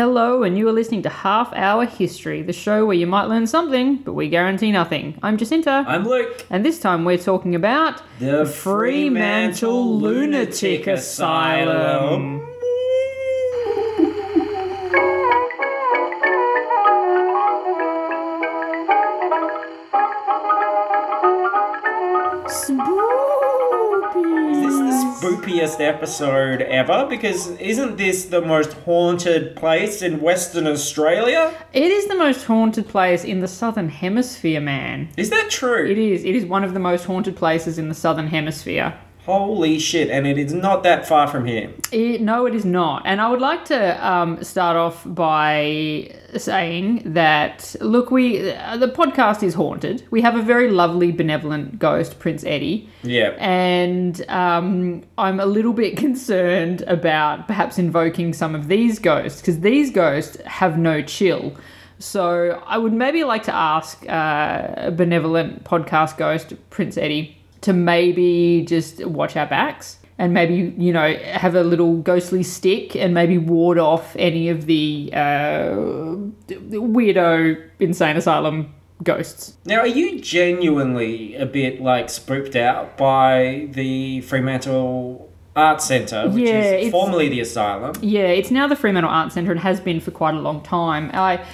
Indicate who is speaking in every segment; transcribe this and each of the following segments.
Speaker 1: Hello, and you are listening to Half Hour History, the show where you might learn something, but we guarantee nothing. I'm Jacinta,
Speaker 2: I'm Luke.
Speaker 1: and this time we're talking about
Speaker 2: The
Speaker 1: Fremantle Lunatic Asylum.
Speaker 2: Is episode ever? Because isn't this the most haunted place in Western Australia?
Speaker 1: It is the most haunted place in the Southern Hemisphere, man.
Speaker 2: Is that true?
Speaker 1: It is. It is one of the most haunted places in the Southern Hemisphere.
Speaker 2: Holy shit, and it is not that far from here.
Speaker 1: It, no, it is not. And I would like to um, start off by saying that look, we uh, the podcast is haunted. We have a very lovely, benevolent ghost, Prince Eddie,
Speaker 2: Yeah.
Speaker 1: and um, I'm a little bit concerned about perhaps invoking some of these ghosts because these ghosts have no chill. So I would maybe like to ask uh, a benevolent podcast ghost, Prince Eddie, to maybe just watch our backs and maybe you know have a little ghostly stick and maybe ward off any of the uh, weirdo insane asylum ghosts.
Speaker 2: Now, are you genuinely a bit like spooked out by the Fremantle Arts Centre, which
Speaker 1: Yeah,
Speaker 2: is formerly the asylum?
Speaker 1: Yeah, it's now the Fremantle Arts Centre and has been for quite a long time. I,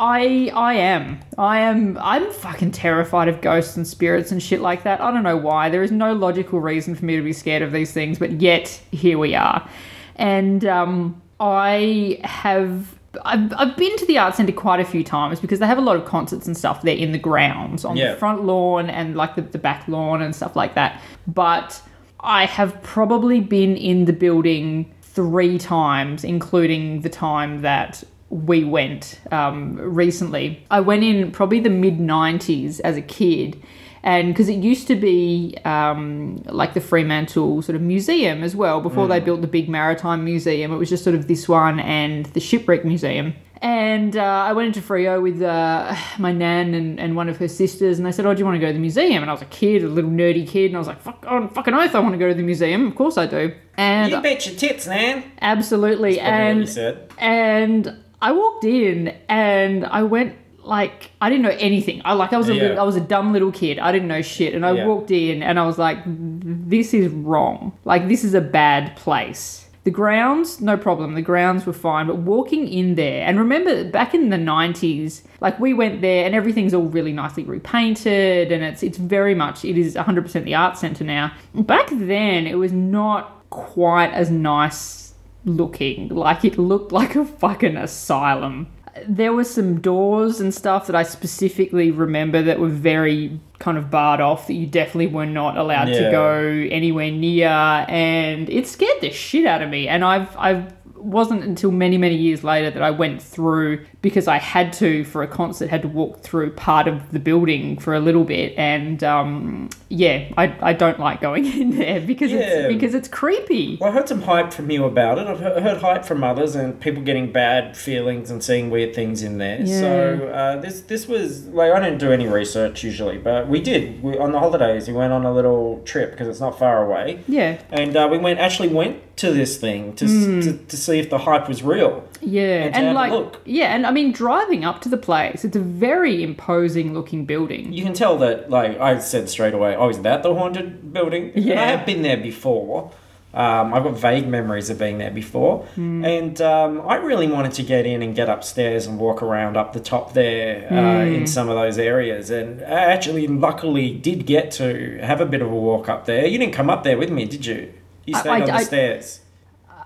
Speaker 1: I, I am, I am, I'm fucking terrified of ghosts and spirits and shit like that. I don't know why. There is no logical reason for me to be scared of these things, but yet here we are. And um, I have. I've, I've been to the art centre quite a few times because they have a lot of concerts and stuff there in the grounds on
Speaker 2: Yeah.
Speaker 1: the front lawn and like the, the back lawn and stuff like that. But I have probably been in the building three times, including the time that we went um, recently. I went in probably the mid 90s as a kid. And because it used to be um, like the Fremantle sort of museum as well, before they built the big maritime museum, it was just sort of this one and the shipwreck museum. And uh, I went into Freo with uh, my nan and, and one of her sisters, and they said, "Oh, do you want to go to the museum?" And I was a kid, a little nerdy kid, and I was like, "Fuck, on fucking oath, I want to go to the museum. Of course I do." And
Speaker 2: You bet your tits, man.
Speaker 1: absolutely,
Speaker 2: Probably what you
Speaker 1: and and I walked in and I went like I didn't know anything. I like I was a
Speaker 2: Yeah.
Speaker 1: little, I was a dumb little kid. I didn't know shit, and I
Speaker 2: Yeah.
Speaker 1: walked in and I was like, "This is wrong. Like this is a bad place." The grounds, no problem. The grounds were fine, but walking in there, and remember back in the '90s, like we went there, and everything's all really nicely repainted, and it's it's very much it is 100% the art center now. Back then, it was not quite as nice looking. Like it looked like a fucking asylum. There were some doors and stuff that I specifically remember that were very kind of barred off that you definitely were not allowed to go anywhere near and it scared the shit out of me and I've I've wasn't until many many years later that I went through because I had to for a concert had to walk through part of the building for a little bit and um, yeah I, I don't like going in there because
Speaker 2: Yeah.
Speaker 1: it's because it's creepy
Speaker 2: Well, I heard some hype from you about it. I've he- heard hype from others and people getting bad feelings and seeing weird things in there.
Speaker 1: Yeah.
Speaker 2: So uh, this this was like I didn't do any research usually, but we did. We, on the holidays, we went on a little trip because it's not far away,
Speaker 1: yeah
Speaker 2: and uh, we went actually went to this thing to, s to to see if the hype was real.
Speaker 1: Yeah,
Speaker 2: and
Speaker 1: and, like
Speaker 2: look.
Speaker 1: yeah, and I mean driving up to the place, it's a very imposing looking building.
Speaker 2: You can tell that like I said straight away. Oh, is that the haunted building? And
Speaker 1: Yeah.
Speaker 2: I have been there before. Um, I've got vague memories of being there before,
Speaker 1: Hmm.
Speaker 2: and um, I really wanted to get in and get upstairs and walk around up the top there uh,
Speaker 1: Hmm.
Speaker 2: in some of those areas. And I actually, luckily, did get to have a bit of a walk up there. You didn't come up there with me, did you? You
Speaker 1: I-
Speaker 2: stayed
Speaker 1: I-
Speaker 2: on the
Speaker 1: I-
Speaker 2: stairs.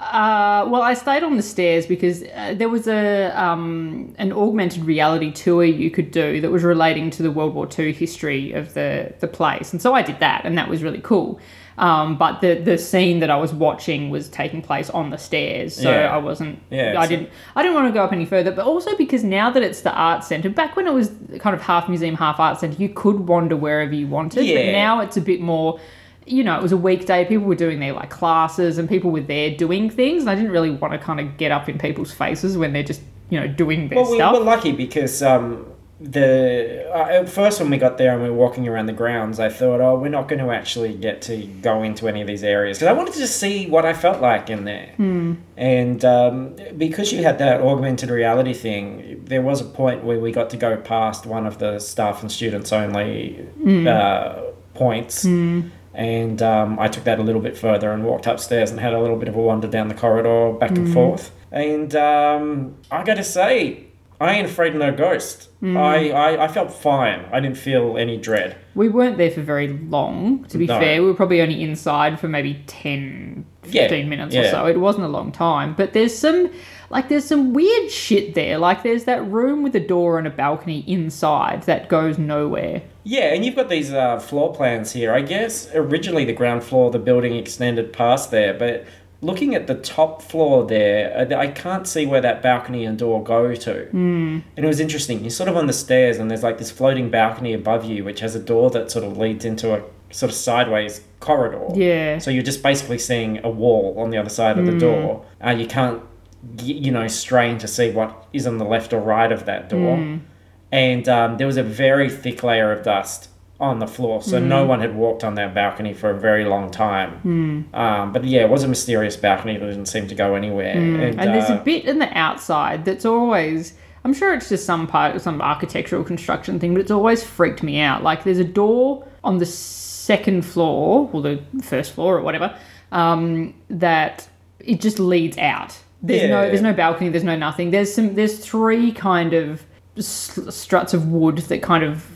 Speaker 1: Uh, well, I stayed on the stairs because uh, there was a um, an augmented reality tour you could do that was relating to the World War II history of the the place, and so I did that, and that was really cool. Um, but the the scene that I was watching was taking place on the stairs, so
Speaker 2: Yeah.
Speaker 1: I wasn't.
Speaker 2: Yeah,
Speaker 1: I didn't. I didn't want to go up any further. But also because now that it's the art center, back when it was kind of half museum, half art center, you could wander wherever you wanted.
Speaker 2: Yeah.
Speaker 1: But now it's a bit more. You know, it was a weekday. People were doing their like classes, and people were there doing things. And I didn't really want to kind of get up in people's faces when they're just you know doing their
Speaker 2: Well, we
Speaker 1: stuff.
Speaker 2: were lucky because um, the uh, at first when we got there and we were walking around the grounds, I thought, oh, we're not going to actually get to go into any of these areas because I wanted to just see what I felt like in there. And um, because you had that augmented reality thing, there was a point where we got to go past one of the staff and students only uh, points. And um, I took that a little bit further and walked upstairs and had a little bit of a wander down the corridor back and forth. And um, I got to say, I ain't afraid of no ghost. I, I, I felt fine. I didn't feel any dread.
Speaker 1: We weren't there for very long, to be
Speaker 2: No.
Speaker 1: fair. We were probably only inside for maybe 10, 15
Speaker 2: Yeah,
Speaker 1: minutes or so. It wasn't a long time. But there's some, like, there's some weird shit there. Like, there's that room with a door and a balcony inside that goes nowhere.
Speaker 2: Yeah, and you've got these uh, floor plans here. I guess originally the ground floor of the building extended past there, but looking at the top floor there, I can't see where that balcony and door go to. Mm. And it was interesting. You're sort of on the stairs, and there's like this floating balcony above you, which has a door that sort of leads into a sort of sideways corridor.
Speaker 1: Yeah.
Speaker 2: So you're just basically seeing a wall on the other side of the door. Uh, you can't, you know, strain to see what is on the left or right of that door. And um, there was a very thick layer of dust on the floor, so no one had walked on that balcony for a very long time. Um, but yeah, it was a mysterious balcony that didn't seem to go anywhere. And,
Speaker 1: And there's
Speaker 2: uh,
Speaker 1: a bit in the outside that's always. I'm sure it's just some part, of some architectural construction thing, but it's always freaked me out. Like there's a door on the second floor, or the first floor, or whatever, um, that it just leads out. There's no, there's no balcony. There's no nothing. There's some, there's three kind of struts of wood that kind of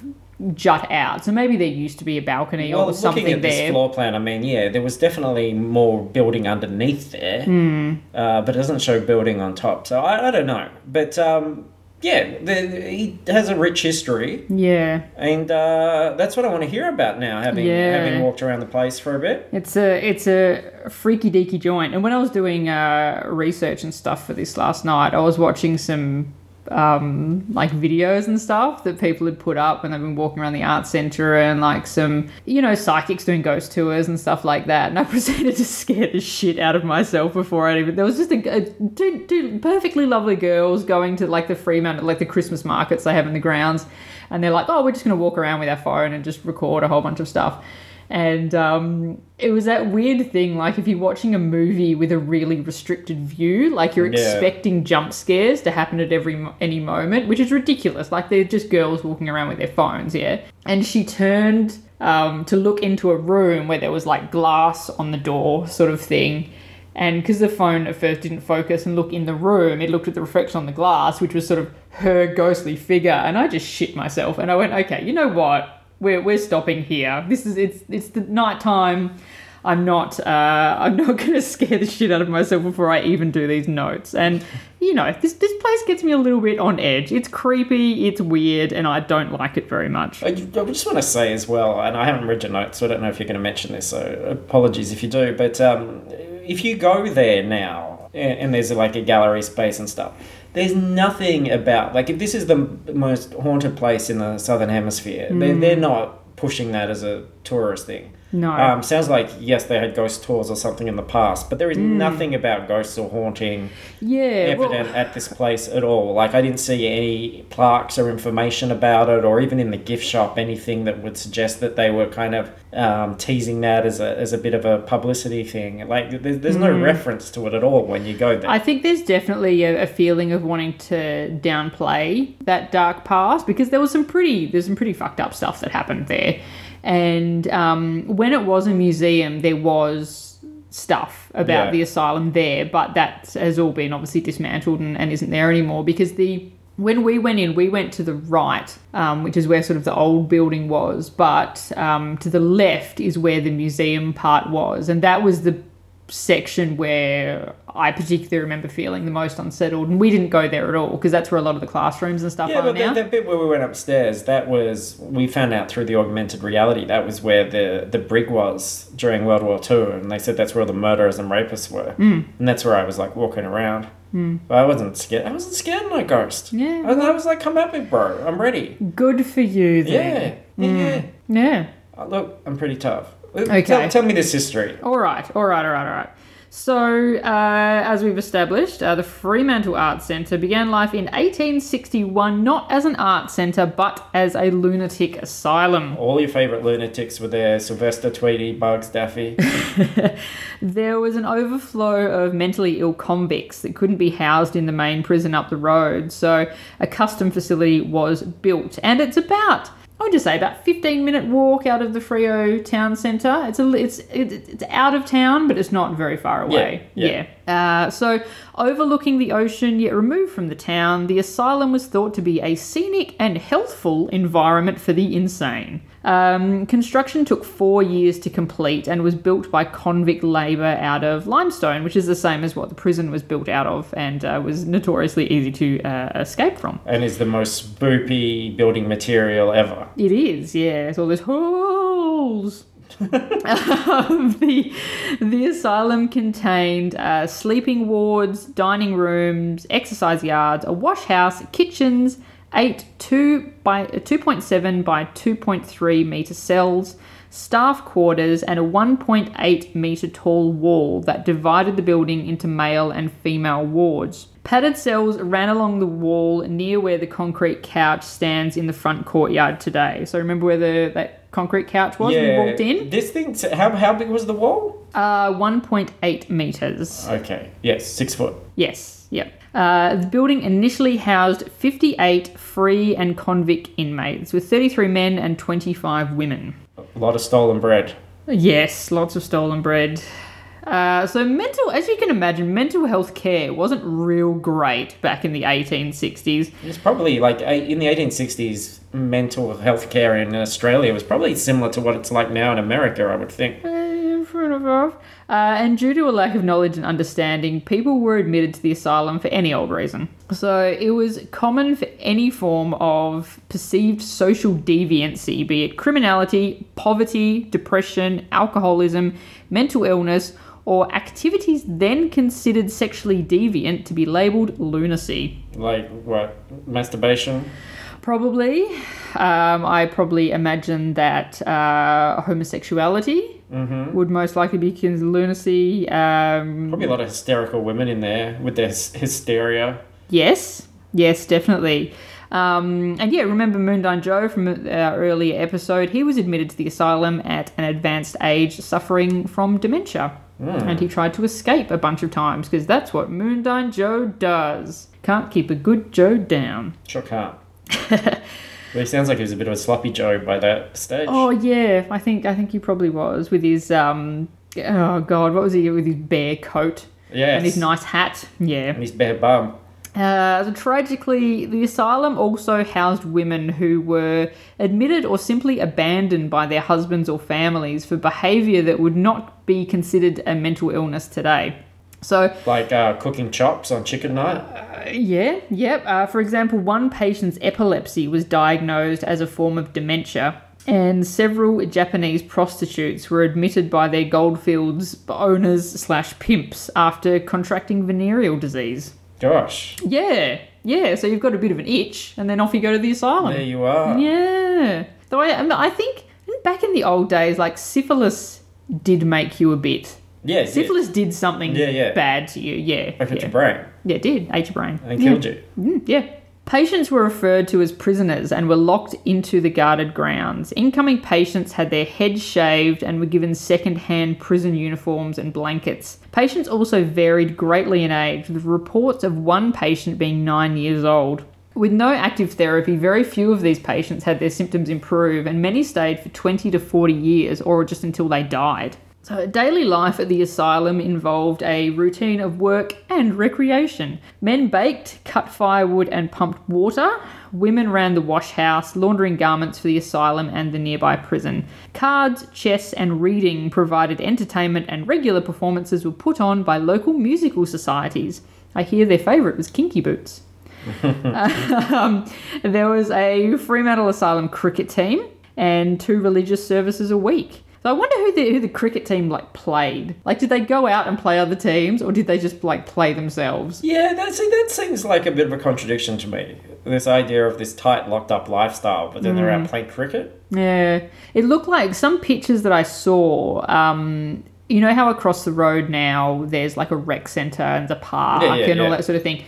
Speaker 1: jut out. So maybe there used to be a balcony
Speaker 2: well,
Speaker 1: or something
Speaker 2: looking at
Speaker 1: there.
Speaker 2: this floor plan, I mean, yeah, there was definitely more building underneath there,
Speaker 1: Hmm.
Speaker 2: uh, but it doesn't show building on top. So I, I don't know. But um, yeah, the, he has a rich history.
Speaker 1: yeah.
Speaker 2: And uh, that's what I want to hear about now, having
Speaker 1: Yeah.
Speaker 2: having walked around the place for a bit.
Speaker 1: It's a it's a freaky deaky joint. And when I was doing uh, research and stuff for this last night, I was watching some um, like videos and stuff that people had put up when they've been walking around the art center and like some you know psychics doing ghost tours and stuff like that. And I proceeded to scare the shit out of myself before I even. There was just a, a two, two perfectly lovely girls going to like the Fremantle like the Christmas markets they have in the grounds, and they're like, oh, we're just gonna walk around with our phone and just record a whole bunch of stuff and um, it was that weird thing like if you're watching a movie with a really restricted view like you're
Speaker 2: Yeah.
Speaker 1: expecting jump scares to happen at every any moment which is ridiculous like they're just girls walking around with their phones yeah and she turned um, to look into a room where there was like glass on the door sort of thing and because the phone at first didn't focus and look in the room, it looked at the reflection on the glass, which was sort of her ghostly figure. And I just shit myself. And I went, okay, you know what? We're, we're stopping here. This is it's it's the night time. I'm not uh, I'm not gonna scare the shit out of myself before I even do these notes. And you know, this this place gets me a little bit on edge. It's creepy, it's weird, and I don't like it very much.
Speaker 2: I, just want to say as well, and I haven't read your notes, so I don't know if you're going to mention this. So apologies if you do. But um, if you go there now, and there's like a gallery space and stuff, there's nothing about like if this is the most haunted place in the southern hemisphere, they're, they're not pushing that as a tourist thing.
Speaker 1: No.
Speaker 2: Um, sounds like yes, they had ghost tours or something in the past, but there is nothing about ghosts or haunting
Speaker 1: yeah, well,
Speaker 2: evident at this place at all. Like I didn't see any plaques or information about it, or even in the gift shop anything that would suggest that they were kind of um, teasing that as a as a bit of a publicity thing. Like there's, there's no reference to it at all when you go there.
Speaker 1: I think there's definitely a, a feeling of wanting to downplay that dark past because there was some pretty there's some pretty fucked up stuff that happened there, and um, when it was a museum, there was stuff about
Speaker 2: Yeah.
Speaker 1: the asylum there, but that has all been obviously dismantled and, and isn't there anymore because the when we went in, we went to the right, um, which is where sort of the old building was, but um, to the left is where the museum part was, and that was the section where I particularly remember feeling the most unsettled. And we didn't go there at all because that's where a lot of the classrooms and stuff
Speaker 2: yeah,
Speaker 1: are
Speaker 2: but
Speaker 1: now.
Speaker 2: that, that bit where we went upstairs, that was we found out through the augmented reality. That was where the the brig was during World War Two, and they said that's where the murderers and rapists were,
Speaker 1: Hmm.
Speaker 2: and that's where I was like walking around. But I wasn't scared. I wasn't scared of no ghost.
Speaker 1: Yeah.
Speaker 2: I, I was like, come at me, bro. I'm ready.
Speaker 1: Good for you,
Speaker 2: Yeah,
Speaker 1: then.
Speaker 2: yeah.
Speaker 1: Yeah.
Speaker 2: Uh, Look, I'm pretty tough.
Speaker 1: Okay.
Speaker 2: Tell, tell me this history.
Speaker 1: All right, all right, all right, all right. So, uh, as we've established, uh, the Fremantle Arts Centre began life in 1861 not as an art centre but as a lunatic asylum.
Speaker 2: All your favourite lunatics were there Sylvester, Tweety, Bugs, Daffy.
Speaker 1: There was an overflow of mentally ill convicts that couldn't be housed in the main prison up the road, so a custom facility was built. And it's about I would just say about 15 minute walk out of the Freo town centre. It's a it's it's it's out of town, but it's not very far away.
Speaker 2: yeah.
Speaker 1: Uh, so overlooking the ocean, yet removed from the town, the asylum was thought to be a scenic and healthful environment for the insane. Um, construction took four years to complete and was built by convict labour out of limestone, which is the same as what the prison was built out of and uh, was notoriously easy to uh, escape from.
Speaker 2: and is the most spoopy building material ever.
Speaker 1: It is, yeah. It's all those holes. Um, the the asylum contained uh, sleeping wards, dining rooms, exercise yards, a wash house, kitchens, eight two by two point seven by two point three meter cells, staff quarters, and a one point eight meter tall wall that divided the building into male and female wards. Padded cells ran along the wall near where the concrete couch stands in the front courtyard today. So remember where the that concrete couch was when we walked in?
Speaker 2: This thing, how, how big was the wall?
Speaker 1: Uh, 1.8 meters.
Speaker 2: Okay, yes, six foot.
Speaker 1: Yes, yep. Uh, the building initially housed 58 free and convict inmates, with 33 men and 25 women.
Speaker 2: A lot of stolen bread.
Speaker 1: Yes, lots of stolen bread. Uh, so mental, as you can imagine, mental health care wasn't real great back in the 1860s.
Speaker 2: It's probably like in the 1860s, mental health care in Australia was probably similar to what it's like now in America, I would think.
Speaker 1: Uh, fair enough. Uh, and due to a lack of knowledge and understanding, people were admitted to the asylum for any old reason. So it was common for any form of perceived social deviancy, be it criminality, poverty, depression, alcoholism, mental illness, or activities then considered sexually deviant to be labelled lunacy.
Speaker 2: Like, what? Masturbation?
Speaker 1: Probably. Um, I probably imagine that uh, homosexuality would most likely be considered lunacy. Um,
Speaker 2: Probably a lot of hysterical women in there with their hysteria.
Speaker 1: yes, yes, definitely. Um, and yeah, remember Moondyne Joe from our earlier episode? He was admitted to the asylum at an advanced age, suffering from dementia. And he tried to escape a bunch of times because that's what Moondyne Joe does. Can't keep a good Joe down.
Speaker 2: Sure can't. but he sounds like he was a bit of a sloppy Joe by that stage.
Speaker 1: Oh yeah, I think I think he probably was with his um oh god, what was he with his bear coat
Speaker 2: yes.
Speaker 1: and his nice hat? Yeah.
Speaker 2: And his bare bum.
Speaker 1: Uh, so tragically, the asylum also housed women who were admitted or simply abandoned by their husbands or families for behaviour that would not be considered a mental illness today. So,
Speaker 2: Like uh, cooking chops on chicken night.
Speaker 1: uh, yeah, yep. Uh, for example, one patient's epilepsy was diagnosed as a form of dementia, and several Japanese prostitutes were admitted by their goldfields owners slash pimps after contracting venereal disease.
Speaker 2: Gosh.
Speaker 1: Yeah, yeah. So you've got a bit of an itch, and then off you go to the asylum.
Speaker 2: There you are.
Speaker 1: Yeah. Though I, I I think back in the old days, like syphilis did make you a bit.
Speaker 2: Yeah, yeah.
Speaker 1: Syphilis did something
Speaker 2: Yeah, yeah.
Speaker 1: bad to you. Yeah.
Speaker 2: Affected
Speaker 1: yeah.
Speaker 2: your brain
Speaker 1: Yeah, it did. Ate your brain.
Speaker 2: and
Speaker 1: yeah.
Speaker 2: killed you.
Speaker 1: Mm, yeah. Patients were referred to as prisoners and were locked into the guarded grounds. Incoming patients had their heads shaved and were given second hand prison uniforms and blankets. Patients also varied greatly in age, with reports of one patient being nine years old. With no active therapy, very few of these patients had their symptoms improve, and many stayed for 20 to 40 years or just until they died. So, daily life at the asylum involved a routine of work and recreation. Men baked, cut firewood, and pumped water. Women ran the wash house, laundering garments for the asylum and the nearby prison. Cards, chess, and reading provided entertainment, and regular performances were put on by local musical societies. I hear their favourite was Kinky Boots. um, there was a Fremantle Asylum cricket team and two religious services a week. So I wonder who the who the cricket team like played. Like, did they go out and play other teams, or did they just like play themselves?
Speaker 2: Yeah, that, see, that seems like a bit of a contradiction to me. This idea of this tight, locked up lifestyle, but then they're
Speaker 1: Mm.
Speaker 2: out playing cricket.
Speaker 1: Yeah, it looked like some pictures that I saw. Um, you know how across the road now there's like a rec center and a park
Speaker 2: Yeah, yeah,
Speaker 1: and all that sort of thing.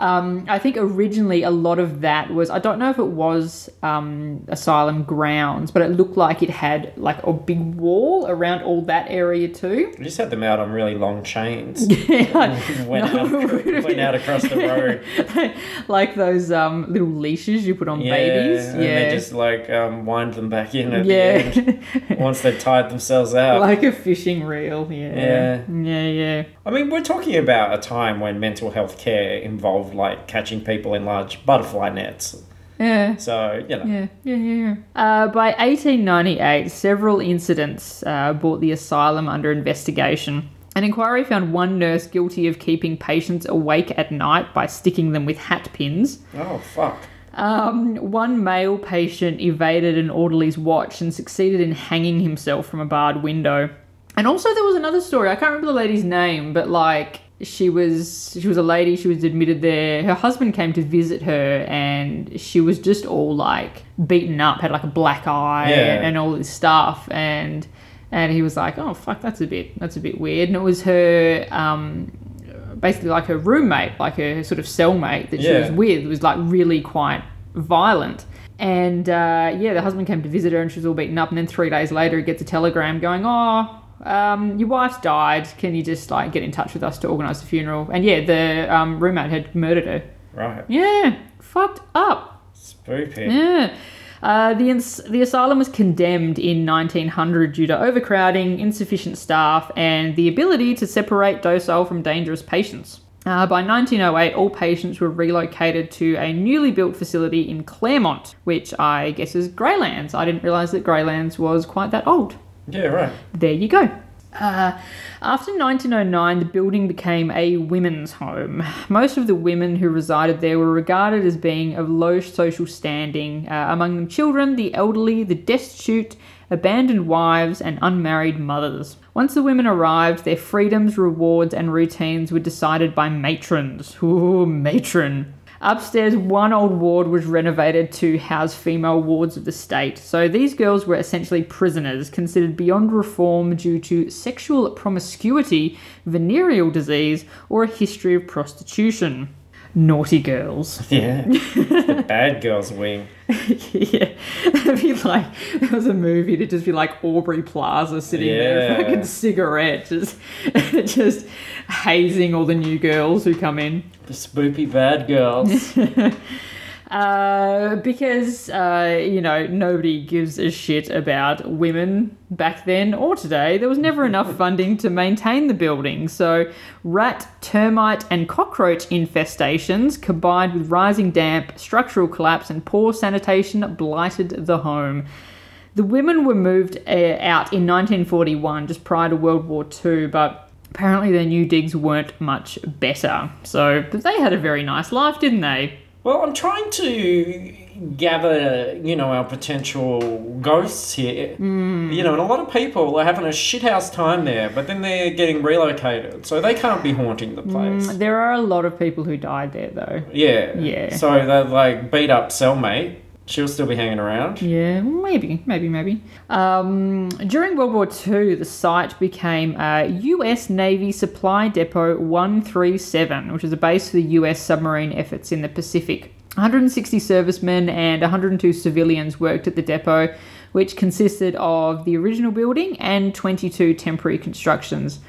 Speaker 1: Um, I think originally a lot of that was I don't know if it was um, asylum grounds, but it looked like it had like a big wall around all that area too.
Speaker 2: We just had them out on really long chains.
Speaker 1: Yeah,
Speaker 2: went,
Speaker 1: No,
Speaker 2: out, went out across the road.
Speaker 1: like those um, little leashes you put on
Speaker 2: Yeah,
Speaker 1: babies.
Speaker 2: and
Speaker 1: Yeah,
Speaker 2: they just like um, wind them back in at
Speaker 1: yeah.
Speaker 2: the end once they've tied themselves out.
Speaker 1: like a fishing reel. Yeah.
Speaker 2: Yeah.
Speaker 1: Yeah, yeah.
Speaker 2: I mean, we're talking about a time when mental health care involved like catching people in large butterfly nets.
Speaker 1: Yeah.
Speaker 2: So, you know.
Speaker 1: Yeah, yeah, yeah. yeah. Uh, by 1898, several incidents uh, brought the asylum under investigation. An inquiry found one nurse guilty of keeping patients awake at night by sticking them with hat pins.
Speaker 2: Oh, fuck.
Speaker 1: Um, one male patient evaded an orderly's watch and succeeded in hanging himself from a barred window. And also, there was another story. I can't remember the lady's name, but like she was she was a lady. She was admitted there. Her husband came to visit her, and she was just all like beaten up, had like a black eye
Speaker 2: Yeah.
Speaker 1: and all this stuff. And and he was like, "Oh fuck, that's a bit that's a bit weird." And it was her um, basically like her roommate, like her sort of cellmate that she
Speaker 2: Yeah.
Speaker 1: was with, was like really quite violent. And uh, yeah, the husband came to visit her and she was all beaten up. And then three days later, he gets a telegram going, Oh, um, your wife's died. Can you just like get in touch with us to organise the funeral? And yeah, the um, roommate had murdered her.
Speaker 2: Right.
Speaker 1: Yeah, fucked up.
Speaker 2: Spooky.
Speaker 1: Yeah. Uh, the, ins- the asylum was condemned in 1900 due to overcrowding, insufficient staff, and the ability to separate docile from dangerous patients. Uh, by 1908, all patients were relocated to a newly built facility in Claremont, which I guess is Graylands. I didn't realise that Graylands was quite that old.
Speaker 2: Yeah, right.
Speaker 1: There you go. Uh, after 1909, the building became a women's home. Most of the women who resided there were regarded as being of low social standing, uh, among them children, the elderly, the destitute, abandoned wives, and unmarried mothers. Once the women arrived, their freedoms, rewards, and routines were decided by matrons. Ooh, matron. Upstairs, one old ward was renovated to house female wards of the state. So these girls were essentially prisoners, considered beyond reform due to sexual promiscuity, venereal disease, or a history of prostitution. Naughty girls.
Speaker 2: Yeah. the bad girls wing.
Speaker 1: yeah. It'd be like, there was a movie to just be like Aubrey Plaza sitting there,
Speaker 2: Yeah.
Speaker 1: fucking cigarette, just, just hazing all the new girls who come in.
Speaker 2: The spoopy bad girls.
Speaker 1: Uh, because uh, you know nobody gives a shit about women back then or today. There was never enough funding to maintain the building, so rat, termite, and cockroach infestations combined with rising damp, structural collapse, and poor sanitation blighted the home. The women were moved uh, out in 1941, just prior to World War II, but apparently their new digs weren't much better. So, but they had a very nice life, didn't they?
Speaker 2: Well, I'm trying to gather, you know, our potential ghosts here.
Speaker 1: Hmm.
Speaker 2: You know, and a lot of people are having a shithouse time there, but then they're getting relocated, so they can't be haunting the place.
Speaker 1: Mm, There are a lot of people who died there, though.
Speaker 2: Yeah.
Speaker 1: Yeah.
Speaker 2: So that like beat up cellmate, she'll still be hanging around.
Speaker 1: Yeah, maybe, maybe, maybe. Um, during World War II, the site became a U.S. Navy Supply Depot 137, which is a base for the U.S. submarine efforts in the Pacific. 160 servicemen and 102 civilians worked at the depot, which consisted of the original building and 22 temporary constructions.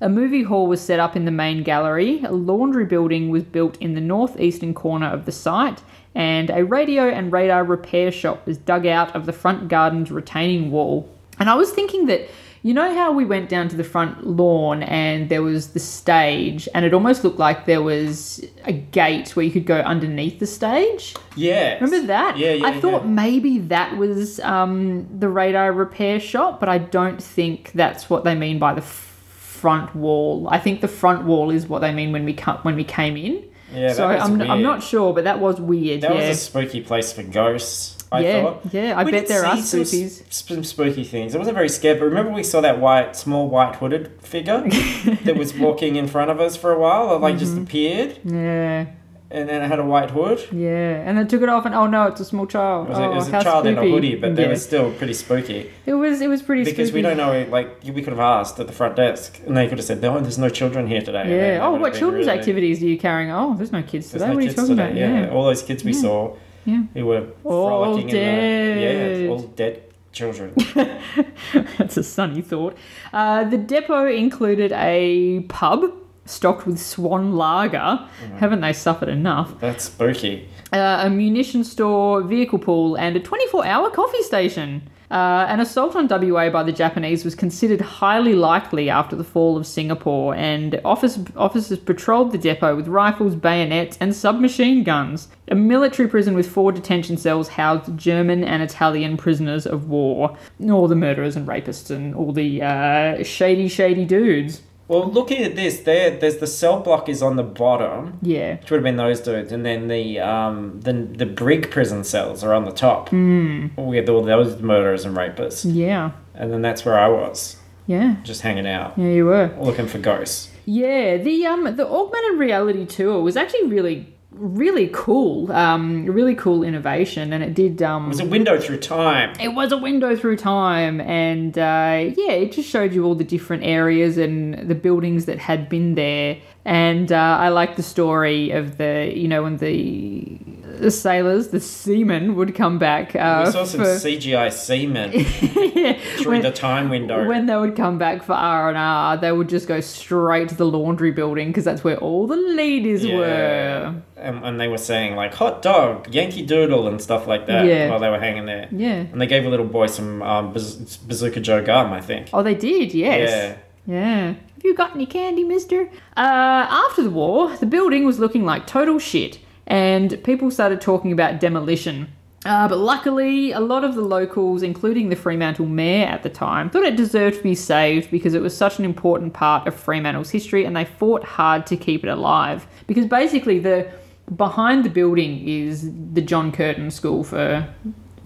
Speaker 1: A movie hall was set up in the main gallery, a laundry building was built in the northeastern corner of the site, and a radio and radar repair shop was dug out of the front garden's retaining wall. And I was thinking that, you know how we went down to the front lawn and there was the stage, and it almost looked like there was a gate where you could go underneath the stage?
Speaker 2: Yeah.
Speaker 1: Remember that?
Speaker 2: Yeah, yeah.
Speaker 1: I thought
Speaker 2: yeah.
Speaker 1: maybe that was um, the radar repair shop, but I don't think that's what they mean by the front wall. I think the front wall is what they mean when we come when we came in.
Speaker 2: Yeah,
Speaker 1: so I'm, I'm not sure, but that was weird.
Speaker 2: That
Speaker 1: yeah.
Speaker 2: was a spooky place for ghosts. I
Speaker 1: yeah,
Speaker 2: thought.
Speaker 1: yeah. I
Speaker 2: We
Speaker 1: bet there are
Speaker 2: see some Some spooky things. I wasn't very scared, but remember we saw that white, small white hooded figure that was walking in front of us for a while, or like just
Speaker 1: Mm-hmm.
Speaker 2: appeared.
Speaker 1: Yeah.
Speaker 2: And then it had a white hood.
Speaker 1: Yeah, and then took it off, and oh no, it's a small child.
Speaker 2: It was,
Speaker 1: oh,
Speaker 2: a, it was a child in a hoodie, but they
Speaker 1: Yeah.
Speaker 2: were still pretty spooky.
Speaker 1: It was it was pretty spooky.
Speaker 2: Because we don't know, like, we could have asked at the front desk, and they could have said, no, there's no children here today.
Speaker 1: Yeah. Oh, what children's
Speaker 2: really-
Speaker 1: activities are you carrying? Oh, there's no kids today.
Speaker 2: no
Speaker 1: what are you talking
Speaker 2: today.
Speaker 1: about?
Speaker 2: Yeah. all those kids we
Speaker 1: Yeah.
Speaker 2: saw,
Speaker 1: Yeah.
Speaker 2: who were
Speaker 1: All
Speaker 2: frolicking in the
Speaker 1: dead.
Speaker 2: yeah, all dead children.
Speaker 1: That's a sunny thought. Uh, the depot included a pub stocked with Swan Lager.
Speaker 2: Mm-hmm.
Speaker 1: Haven't they suffered enough?
Speaker 2: That's spooky.
Speaker 1: Uh, a munition store, vehicle pool, and a 24 hour coffee station. Uh, an assault on WA by the Japanese was considered highly likely after the fall of Singapore, and office, officers patrolled the depot with rifles, bayonets, and submachine guns. A military prison with four detention cells housed German and Italian prisoners of war, all the murderers and rapists and all the uh, shady, shady dudes.
Speaker 2: Well, looking at this, there, there's the cell block is on the bottom,
Speaker 1: Yeah.
Speaker 2: which would have been those dudes, and then the um the the brig prison cells are on the top. Mm. With all those murderers and rapists,
Speaker 1: Yeah.
Speaker 2: and then that's where I was,
Speaker 1: Yeah.
Speaker 2: just hanging out,
Speaker 1: Yeah, you were.
Speaker 2: looking for ghosts.
Speaker 1: Yeah, the um the augmented reality tour was actually really really cool. Um really cool innovation and it did um
Speaker 2: It was a window through time.
Speaker 1: it was a window through time and uh, yeah it just showed you all the different areas and the buildings that had been there and uh, i like the story of the you know when the, the sailors the seamen would come back uh,
Speaker 2: we saw some
Speaker 1: for-
Speaker 2: CGI seamen
Speaker 1: yeah,
Speaker 2: through
Speaker 1: when-
Speaker 2: the time window.
Speaker 1: when they would come back for R and R, they would just go straight to the laundry building because that's where all the ladies were.
Speaker 2: And, and they were saying like hot dog, Yankee Doodle, and stuff like that
Speaker 1: Yeah.
Speaker 2: while they were hanging there.
Speaker 1: Yeah.
Speaker 2: And they gave a little boy some um, Baz- Bazooka Joe gum, I think.
Speaker 1: Oh, they did. Yes.
Speaker 2: Yeah.
Speaker 1: Yeah. Have you got any candy, mister? Uh, after the war, the building was looking like total shit, and people started talking about demolition. Uh, but luckily, a lot of the locals, including the Fremantle mayor at the time, thought it deserved to be saved because it was such an important part of Fremantle's history and they fought hard to keep it alive. Because basically, the behind the building is the John Curtin School for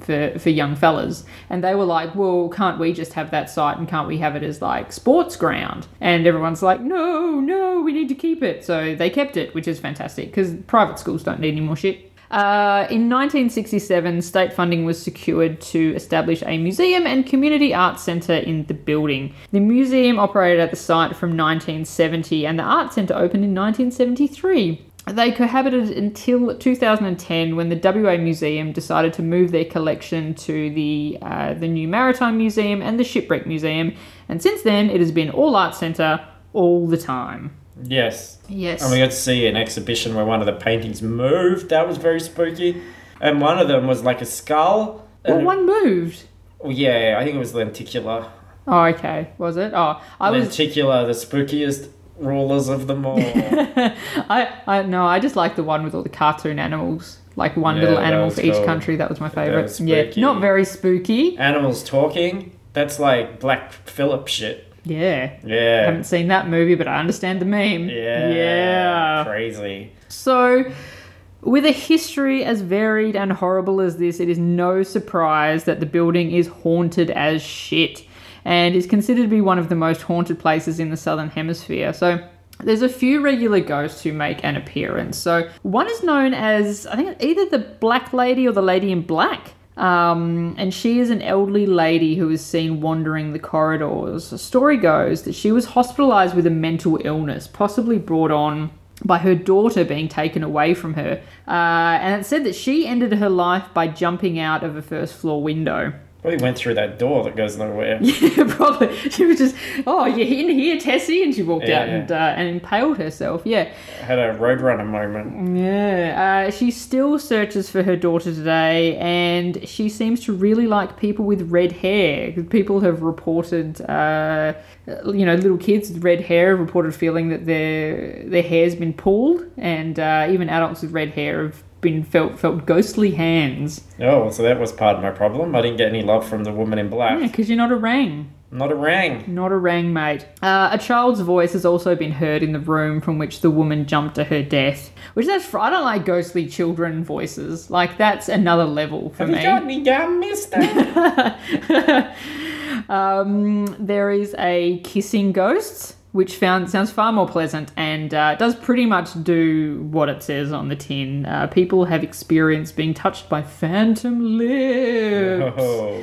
Speaker 1: for, for young fellas. And they were like, well, can't we just have that site and can't we have it as like sports ground? And everyone's like, no, no, we need to keep it. So they kept it, which is fantastic because private schools don't need any more shit. Uh, in 1967, state funding was secured to establish a museum and community arts centre in the building. The museum operated at the site from 1970 and the art centre opened in 1973. They cohabited until 2010 when the WA Museum decided to move their collection to the uh, the new Maritime Museum and the Shipwreck Museum, and since then it has been all art centre all the time.
Speaker 2: Yes.
Speaker 1: Yes.
Speaker 2: And we got to see an exhibition where one of the paintings moved. That was very spooky. And one of them was like a skull.
Speaker 1: well, one moved.
Speaker 2: Well, yeah, I think it was lenticular.
Speaker 1: Oh, okay. Was it? Oh, I was.
Speaker 2: lenticular, the spookiest rulers of them all.
Speaker 1: I, I no, I just like the one with all the cartoon animals, like one
Speaker 2: Yeah,
Speaker 1: little animal for each
Speaker 2: cool.
Speaker 1: country. That was my favorite.
Speaker 2: was
Speaker 1: Yeah, not very spooky.
Speaker 2: Animals talking. That's like Black Phillip shit.
Speaker 1: Yeah,
Speaker 2: Yeah.
Speaker 1: haven't seen that movie, but I understand the meme.
Speaker 2: Yeah.
Speaker 1: yeah.
Speaker 2: Crazy.
Speaker 1: So, with a history as varied and horrible as this, it is no surprise that the building is haunted as shit and is considered to be one of the most haunted places in the Southern Hemisphere. So, there's a few regular ghosts who make an appearance. So, one is known as, I think, either the Black Lady or the Lady in Black. Um, and she is an elderly lady who is seen wandering the corridors. The story goes that she was hospitalized with a mental illness, possibly brought on by her daughter being taken away from her. Uh, and it said that she ended her life by jumping out of a first floor window.
Speaker 2: Probably went through that door that goes nowhere.
Speaker 1: Yeah, probably. She was just, oh, you're in here, Tessie? And she walked
Speaker 2: Yeah,
Speaker 1: out
Speaker 2: yeah.
Speaker 1: and, uh, and impaled herself. Yeah.
Speaker 2: Had a Roadrunner moment.
Speaker 1: Yeah. Uh, she still searches for her daughter today, and she seems to really like people with red hair. People have reported, uh, you know, little kids with red hair have reported feeling that their their hair's been pulled, and uh, even adults with red hair have been felt felt ghostly hands.
Speaker 2: Oh, so that was part of my problem. I didn't get any love from the woman in black.
Speaker 1: Yeah, because you're not a rang.
Speaker 2: Not a rang.
Speaker 1: Not a rang, mate. Uh, a child's voice has also been heard in the room from which the woman jumped to her death. Which that's fr- I don't like ghostly children voices. Like that's another level for
Speaker 2: Have
Speaker 1: me.
Speaker 2: you got any gum, mister?
Speaker 1: um, there is a kissing ghost which found sounds far more pleasant and uh, does pretty much do what it says on the tin. Uh, people have experienced being touched by phantom lips,
Speaker 2: Oh.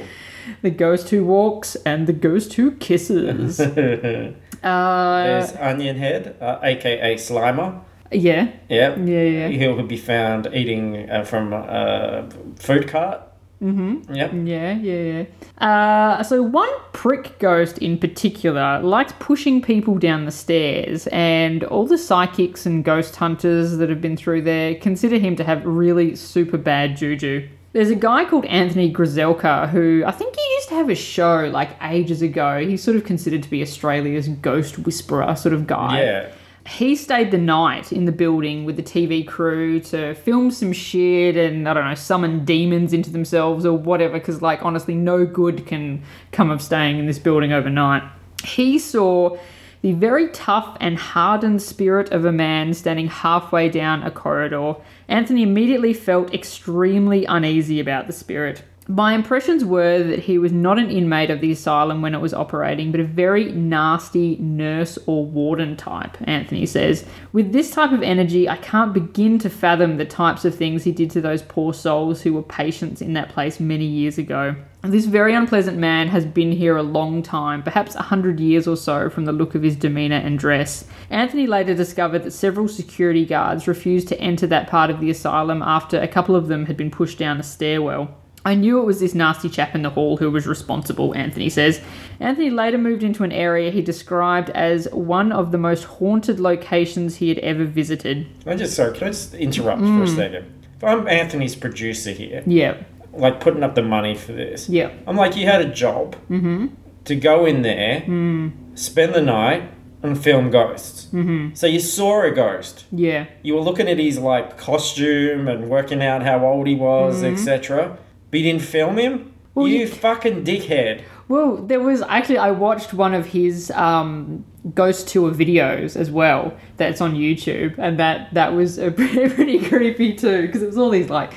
Speaker 1: the ghost who walks, and the ghost who kisses. uh,
Speaker 2: There's Onion Head, uh, aka Slimer.
Speaker 1: yeah,
Speaker 2: Yep.
Speaker 1: yeah, yeah.
Speaker 2: He'll be found eating uh, from a food cart. Mm-hmm. Yep.
Speaker 1: Yeah, yeah, yeah. Uh, so one prick ghost in particular likes pushing people down the stairs, and all the psychics and ghost hunters that have been through there consider him to have really super bad juju. There's a guy called Anthony Grzelka who I think he used to have a show like ages ago. He's sort of considered to be Australia's ghost whisperer sort of guy.
Speaker 2: Yeah.
Speaker 1: He stayed the night in the building with the TV crew to film some shit and, I don't know, summon demons into themselves or whatever, because, like, honestly, no good can come of staying in this building overnight. He saw the very tough and hardened spirit of a man standing halfway down a corridor. Anthony immediately felt extremely uneasy about the spirit. My impressions were that he was not an inmate of the asylum when it was operating, but a very nasty nurse or warden type, Anthony says. With this type of energy, I can't begin to fathom the types of things he did to those poor souls who were patients in that place many years ago. This very unpleasant man has been here a long time, perhaps a hundred years or so from the look of his demeanour and dress. Anthony later discovered that several security guards refused to enter that part of the asylum after a couple of them had been pushed down a stairwell. I knew it was this nasty chap in the hall who was responsible, Anthony says. Anthony later moved into an area he described as one of the most haunted locations he had ever visited.
Speaker 2: I just sorry, can I just interrupt for a hmm. second? If I'm Anthony's producer here,
Speaker 1: Yeah,
Speaker 2: like putting up the money for this,
Speaker 1: yeah,
Speaker 2: I'm like, you had a job mm-hmm. to go in there, hmm. spend the night, and film ghosts. Mm-hmm. So you saw a ghost.
Speaker 1: yeah.
Speaker 2: You were looking at his like costume and working out how old he was, mm-hmm. etc. But you didn't film him.
Speaker 1: Well,
Speaker 2: you
Speaker 1: you-
Speaker 2: fucking dickhead.
Speaker 1: Well, there was actually I watched one of his um, ghost tour videos as well. That's on YouTube, and that that was a pretty, pretty creepy too because it was all these like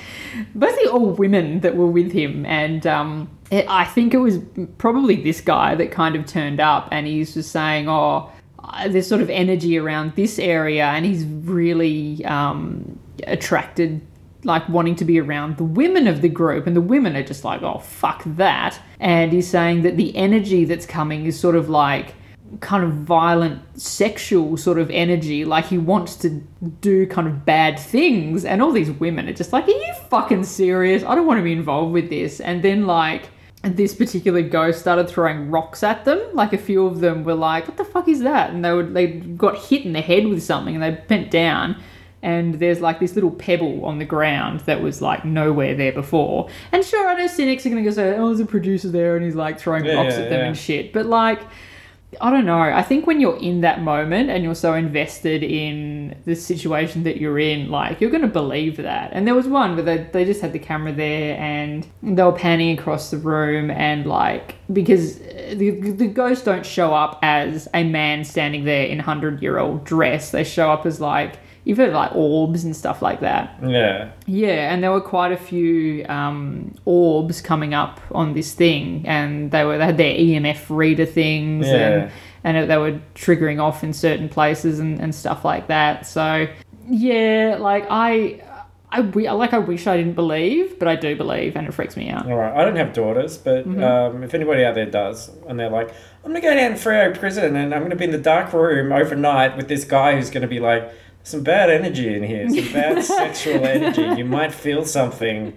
Speaker 1: basically all women that were with him, and um, it, I think it was probably this guy that kind of turned up, and he's just saying, "Oh, uh, there's sort of energy around this area," and he's really um, attracted like wanting to be around the women of the group and the women are just like oh fuck that and he's saying that the energy that's coming is sort of like kind of violent sexual sort of energy like he wants to do kind of bad things and all these women are just like are you fucking serious i don't want to be involved with this and then like this particular ghost started throwing rocks at them. Like a few of them were like, "What the fuck is that?" And they would they got hit in the head with something, and they bent down. And there's like this little pebble on the ground that was like nowhere there before. And sure, I know cynics are gonna go say, "Oh, there's a producer there," and he's like throwing
Speaker 2: Yeah,
Speaker 1: rocks
Speaker 2: yeah,
Speaker 1: at them
Speaker 2: yeah.
Speaker 1: and shit. But like, I don't know. I think when you're in that moment and you're so invested in the situation that you're in, like you're going to believe that. And there was one where they, they just had the camera there and they were panning across the room and like because uh, the the ghosts don't show up as a man standing there in hundred year old dress. They show up as like you've heard of like orbs and stuff like that.
Speaker 2: Yeah.
Speaker 1: Yeah, and there were quite a few um, orbs coming up on this thing, and they were they had their EMF reader things,
Speaker 2: Yeah.
Speaker 1: and and it, they were triggering off in certain places and, and stuff like that. So yeah, like I. I wi- like I wish I didn't believe, but I do believe, and it freaks me out.
Speaker 2: All right. I don't have daughters, but
Speaker 1: Mm-hmm.
Speaker 2: um, if anybody out there does, and they're like, I'm gonna go down to Freo prison, and I'm gonna be in the dark room overnight with this guy who's gonna be like. Some bad energy in here, some bad sexual energy. You might feel something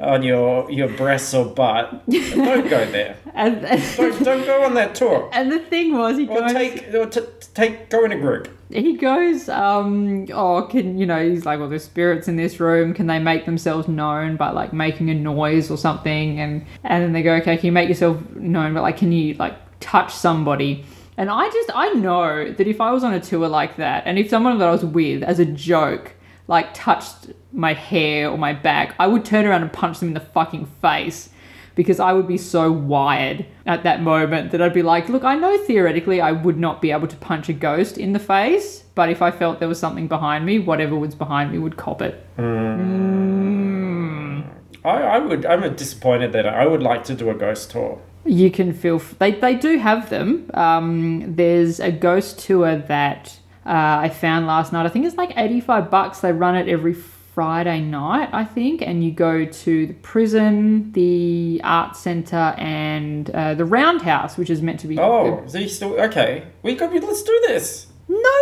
Speaker 2: on your your breasts or butt. Don't go there.
Speaker 1: And,
Speaker 2: Don't, don't go on that tour.
Speaker 1: and the thing was, he
Speaker 2: Or
Speaker 1: goes,
Speaker 2: take or t- take go in a group.
Speaker 1: he goes, um, oh, can you know? He's like, well, there's spirits in this room. Can they make themselves known by like making a noise or something? And and then they go, okay, can you make yourself known? But like, can you like touch somebody? And I just I know that if I was on a tour like that, and if someone that I was with as a joke like touched my hair or my back, I would turn around and punch them in the fucking face because I would be so wired at that moment that I'd be like, look, I know theoretically I would not be able to punch a ghost in the face, but if I felt there was something behind me, whatever was behind me would cop it. Hmm. Hmm.
Speaker 2: I, I would. I'm disappointed that I would like to do a ghost tour.
Speaker 1: You can feel f- they they do have them. Um, there's a ghost tour that uh, I found last night. I think it's like eighty five bucks. They run it every Friday night, I think, and you go to the prison, the art center, and uh, the roundhouse, which is meant to be.
Speaker 2: Oh, so you still okay? We got. Let's do this.
Speaker 1: no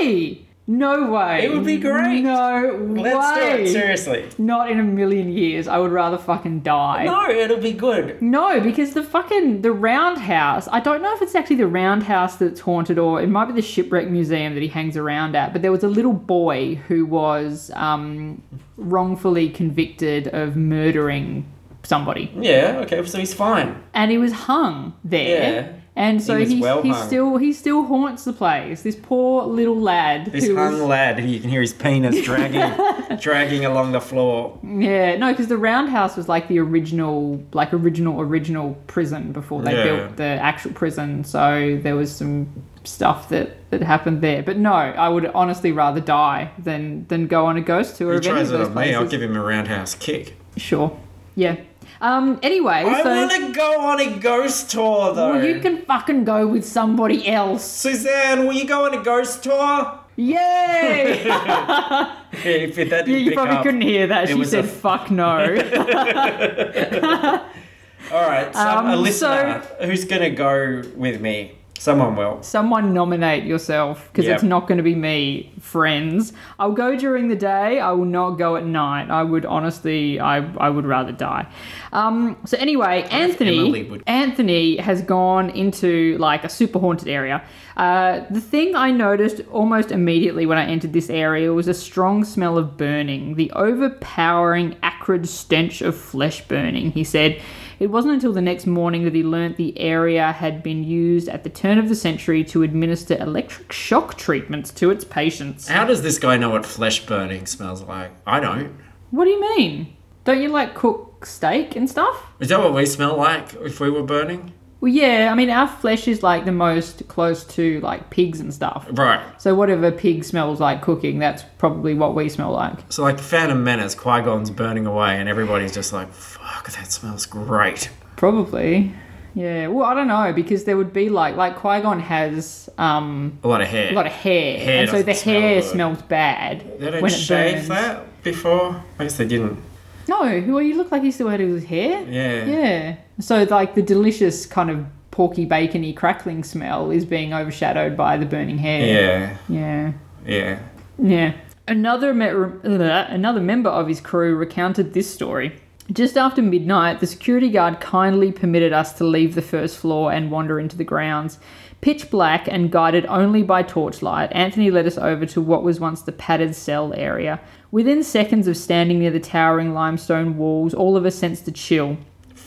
Speaker 1: way! No way!
Speaker 2: It would be great.
Speaker 1: No
Speaker 2: Let's
Speaker 1: way!
Speaker 2: do it seriously.
Speaker 1: Not in a million years. I would rather fucking die.
Speaker 2: No, it'll be good.
Speaker 1: No, because the fucking the roundhouse. I don't know if it's actually the roundhouse that's haunted or it might be the shipwreck museum that he hangs around at. But there was a little boy who was um, wrongfully convicted of murdering somebody,
Speaker 2: Yeah. Okay. So he's fine.
Speaker 1: and he was hung there.
Speaker 2: Yeah.
Speaker 1: And so
Speaker 2: He was
Speaker 1: he,
Speaker 2: well
Speaker 1: he still he still haunts the place. This poor little lad.
Speaker 2: This hung
Speaker 1: was,
Speaker 2: lad, you can hear his penis dragging, dragging along the floor.
Speaker 1: Yeah, no, because the roundhouse was like the original, like original, original prison before they
Speaker 2: Yeah.
Speaker 1: built the actual prison. So there was some stuff that that happened there. But no, I would honestly rather die than than go on a ghost tour
Speaker 2: He tries it on me. I'll give him a roundhouse kick.
Speaker 1: Sure, yeah. Um. Anyway,
Speaker 2: I
Speaker 1: so
Speaker 2: want to go on a ghost tour though.
Speaker 1: well, you can fucking go with somebody else.
Speaker 2: Suzanne, will you go on a ghost tour?
Speaker 1: Yay!
Speaker 2: If it, that
Speaker 1: you, you probably
Speaker 2: up.
Speaker 1: couldn't hear that. She said,
Speaker 2: a-
Speaker 1: "Fuck no."
Speaker 2: All right, a
Speaker 1: Um,
Speaker 2: listener who's gonna go with me. Someone will.
Speaker 1: Someone nominate yourself because
Speaker 2: Yep.
Speaker 1: it's not going to be me, friends. I'll go during the day. I will not go at night. I would honestly, I, I would rather die. Um, so anyway, Anthony,
Speaker 2: would-
Speaker 1: Anthony has gone into like a super haunted area. Uh, the thing I noticed almost immediately when I entered this area was a strong smell of burning, the overpowering, acrid stench of flesh burning. He said. It wasn't until the next morning that he learnt the area had been used at the turn of the century to administer electric shock treatments to its patients.
Speaker 2: How does this guy know what flesh burning smells like? I don't.
Speaker 1: What do you mean? Don't you like cook steak and stuff?
Speaker 2: Is that what we smell like if we were burning?
Speaker 1: Well, yeah, I mean, our flesh is like the most close to like pigs and stuff.
Speaker 2: Right.
Speaker 1: So, whatever pig smells like cooking, that's probably what we smell like.
Speaker 2: So like the Phantom Menace, Qui Gon's burning away, and everybody's just like, "Fuck, that smells great."
Speaker 1: Probably. Yeah, well, I don't know because there would be like, like Qui Gon has um,
Speaker 2: A lot of hair.
Speaker 1: a lot of hair,
Speaker 2: Hair
Speaker 1: and so the
Speaker 2: smell
Speaker 1: hair
Speaker 2: good.
Speaker 1: smells bad
Speaker 2: They don't
Speaker 1: when it
Speaker 2: shave
Speaker 1: burns.
Speaker 2: that before. I guess they didn't.
Speaker 1: No, who are you look like you still had his hair.
Speaker 2: Yeah.
Speaker 1: Yeah. So like the delicious kind of porky bacony crackling smell is being overshadowed by the burning hair.
Speaker 2: Yeah.
Speaker 1: Yeah.
Speaker 2: Yeah.
Speaker 1: Yeah. Another me- uh, another member of his crew recounted this story. Just after midnight, the security guard kindly permitted us to leave the first floor and wander into the grounds. Pitch black and guided only by torchlight, Anthony led us over to what was once the padded cell area. Within seconds of standing near the towering limestone walls, all of us sensed a chill.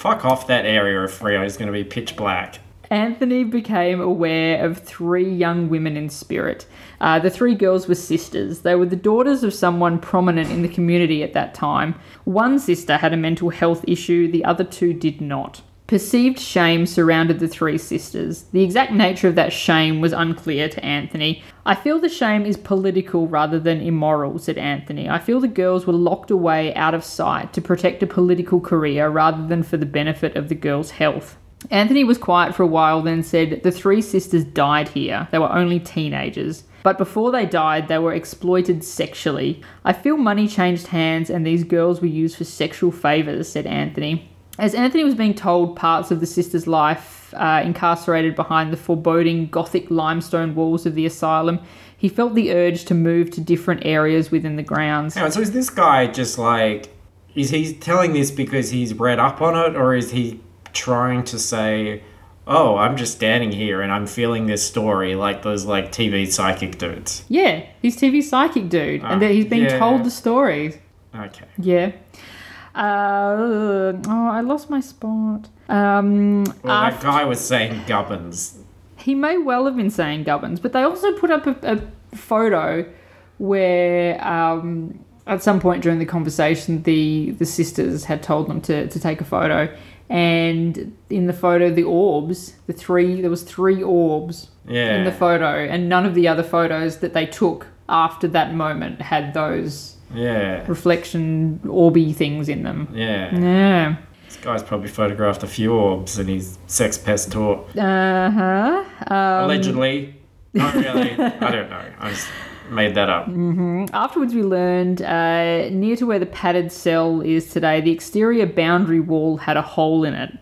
Speaker 2: Fuck off that area of Freo is going to be pitch black.
Speaker 1: Anthony became aware of three young women in spirit. Uh, the three girls were sisters. They were the daughters of someone prominent in the community at that time. One sister had a mental health issue, the other two did not. Perceived shame surrounded the three sisters. The exact nature of that shame was unclear to Anthony. I feel the shame is political rather than immoral, said Anthony. I feel the girls were locked away out of sight to protect a political career rather than for the benefit of the girls' health. Anthony was quiet for a while, then said, The three sisters died here. They were only teenagers. But before they died, they were exploited sexually. I feel money changed hands and these girls were used for sexual favours, said Anthony. As Anthony was being told parts of the sister's life, uh, incarcerated behind the foreboding Gothic limestone walls of the asylum, he felt the urge to move to different areas within the grounds.
Speaker 2: Hang on, so is this guy just like. Is he telling this because he's read up on it, or is he trying to say, oh, I'm just standing here and I'm feeling this story like those like TV psychic dudes?
Speaker 1: Yeah, he's TV psychic dude, and
Speaker 2: Ah,
Speaker 1: that he's being
Speaker 2: yeah.
Speaker 1: told the stories.
Speaker 2: Okay.
Speaker 1: Yeah. Uh, oh, I lost my spot. Um,
Speaker 2: Well,
Speaker 1: af-
Speaker 2: that guy was saying gubbins.
Speaker 1: he may well have been saying Gubbins, but they also put up a, a photo where, um, at some point during the conversation, the the sisters had told them to, to take a photo, and in the photo, the orbs, the three, there was three orbs
Speaker 2: Yeah.
Speaker 1: in the photo, and none of the other photos that they took after that moment had those
Speaker 2: yeah.
Speaker 1: reflection orby things in them.
Speaker 2: Yeah.
Speaker 1: Yeah.
Speaker 2: This guy's probably photographed a few orbs in his sex pest tour.
Speaker 1: Uh huh. Um,
Speaker 2: Allegedly. Not really. I don't know. I just made that up.
Speaker 1: Afterwards, we learned uh, near to where the padded cell is today, the exterior boundary wall had a hole in it.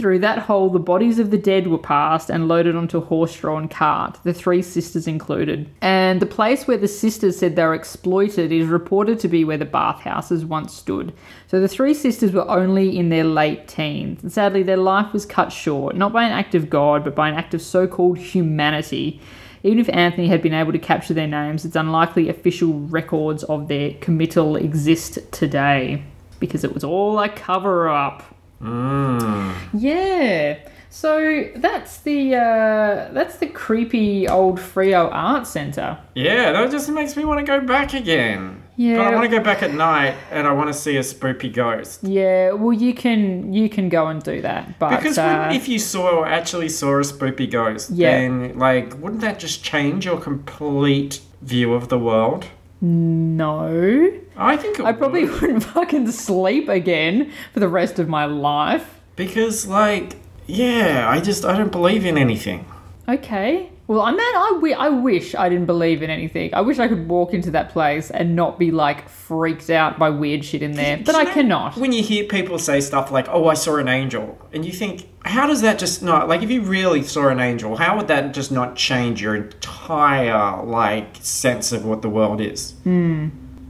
Speaker 1: Through that hole, the bodies of the dead were passed and loaded onto a horse drawn cart, the three sisters included. And the place where the sisters said they were exploited is reported to be where the bathhouses once stood. So the three sisters were only in their late teens. And sadly, their life was cut short, not by an act of God, but by an act of so called humanity. Even if Anthony had been able to capture their names, it's unlikely official records of their committal exist today because it was all a cover up.
Speaker 2: Mm.
Speaker 1: Yeah. So that's the uh, that's the creepy old Freo Art Center.
Speaker 2: Yeah, that just makes me want to go back again.
Speaker 1: Yeah.
Speaker 2: But I want to go back at night and I want to see a spooky ghost.
Speaker 1: Yeah, well you can you can go and do that, but
Speaker 2: Because
Speaker 1: uh,
Speaker 2: if you saw or actually saw a spooky ghost,
Speaker 1: Yeah.
Speaker 2: then like wouldn't that just change your complete view of the world?
Speaker 1: no,
Speaker 2: I think it
Speaker 1: I probably
Speaker 2: would.
Speaker 1: wouldn't fucking sleep again for the rest of my life.
Speaker 2: because like yeah, I just I don't believe in anything.
Speaker 1: Okay. Well, I mean, I, wi- I wish I didn't believe in anything. I wish I could walk into that place and not be like freaked out by weird shit in there, but I
Speaker 2: know,
Speaker 1: cannot.
Speaker 2: When you hear people say stuff like, "Oh, I saw an angel," and you think, how does that just not like if you really saw an angel, how would that just not change your entire like sense of what the world is? Hmm.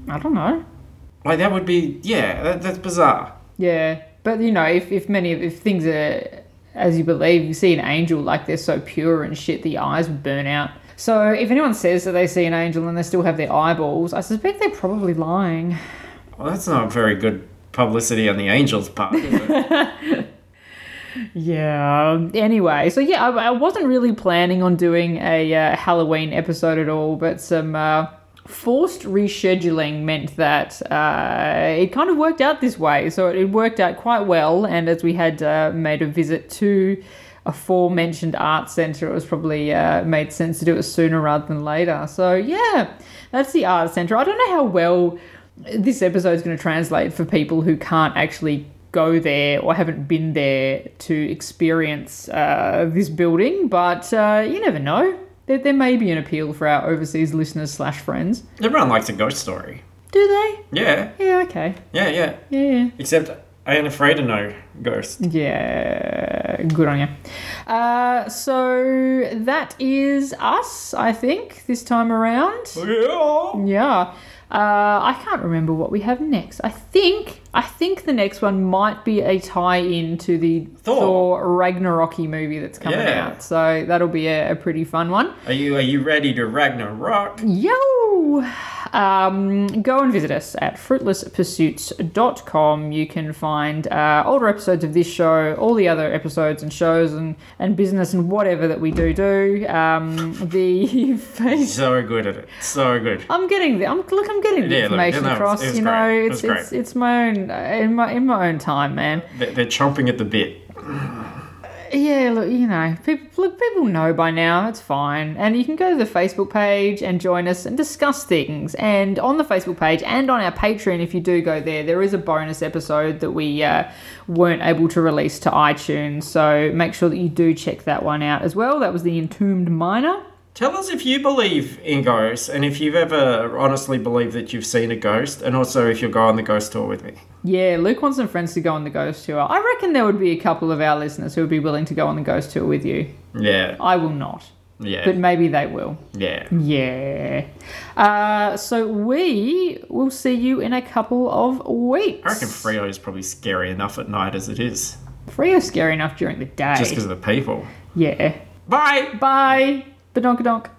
Speaker 1: I don't know.
Speaker 2: Like that would be yeah, that, that's bizarre.
Speaker 1: Yeah, but you know, if, if many of if things are as you believe, you see an angel like they're so pure and shit, the eyes would burn out. So if anyone says that they see an angel and they still have their eyeballs, I suspect they're probably lying.
Speaker 2: Well, that's not very good publicity on the angel's part. Is it?
Speaker 1: Yeah. Anyway, so yeah, I, I wasn't really planning on doing a uh, Halloween episode at all, but some uh, forced rescheduling meant that uh, it kind of worked out this way. So it worked out quite well, and as we had uh, made a visit to aforementioned art centre, it was probably uh, made sense to do it sooner rather than later. So yeah, that's the art centre. I don't know how well this episode is going to translate for people who can't actually go there or haven't been there to experience uh, this building, but uh, you never know. There, there may be an appeal for our overseas listeners slash friends.
Speaker 2: Everyone likes a ghost story.
Speaker 1: Do they?
Speaker 2: Yeah,
Speaker 1: Yeah, okay.
Speaker 2: yeah, yeah.
Speaker 1: Yeah, yeah.
Speaker 2: Except I ain't afraid of no ghosts.
Speaker 1: Yeah, good on you. Uh, so that is us, I think, this time around.
Speaker 2: Yeah.
Speaker 1: Yeah. Uh, I can't remember what we have next. I think I think the next one might be a tie-in to the
Speaker 2: Thor.
Speaker 1: Thor, Ragnaroky movie that's coming
Speaker 2: Yeah.
Speaker 1: out. So that'll be a, a pretty fun one.
Speaker 2: Are you are you ready to Ragnarok?
Speaker 1: Yo! Um, go and visit us at fruitlesspursuits.com. You can find uh, older episodes of this show, all the other episodes and shows and, and business and whatever that we do do. Um, the face.
Speaker 2: So good at it. So good.
Speaker 1: I'm getting the, I'm look I'm getting the
Speaker 2: Yeah, look,
Speaker 1: information
Speaker 2: no, it was-
Speaker 1: across.
Speaker 2: it was
Speaker 1: you know,
Speaker 2: great.
Speaker 1: It's
Speaker 2: was
Speaker 1: it's it's my own in my in my own time, man.
Speaker 2: They're, they're chomping at the bit.
Speaker 1: Yeah, look, you know, people look, people know by now. It's fine, and you can go to the Facebook page and join us and discuss things. And on the Facebook page and on our Patreon, if you do go there, there is a bonus episode that we uh, weren't able to release to iTunes. So make sure that you do check that one out as well. That was the Entombed Miner.
Speaker 2: Tell us if you believe in ghosts and if you've ever honestly believed that you've seen a ghost, and also if you'll go on the ghost tour with me.
Speaker 1: Yeah, Luke wants some friends to go on the ghost tour. I reckon there would be a couple of our listeners who would be willing to go on the ghost tour with you.
Speaker 2: Yeah,
Speaker 1: I will not,
Speaker 2: yeah,
Speaker 1: but maybe they will.
Speaker 2: yeah.
Speaker 1: Yeah. Uh, so we will see you in a couple of weeks.
Speaker 2: I reckon Freo is probably scary enough at night as it is,
Speaker 1: Freo's scary enough during the day.
Speaker 2: just because of the people.
Speaker 1: Yeah.
Speaker 2: Bye.
Speaker 1: Bye. Badonkadonk.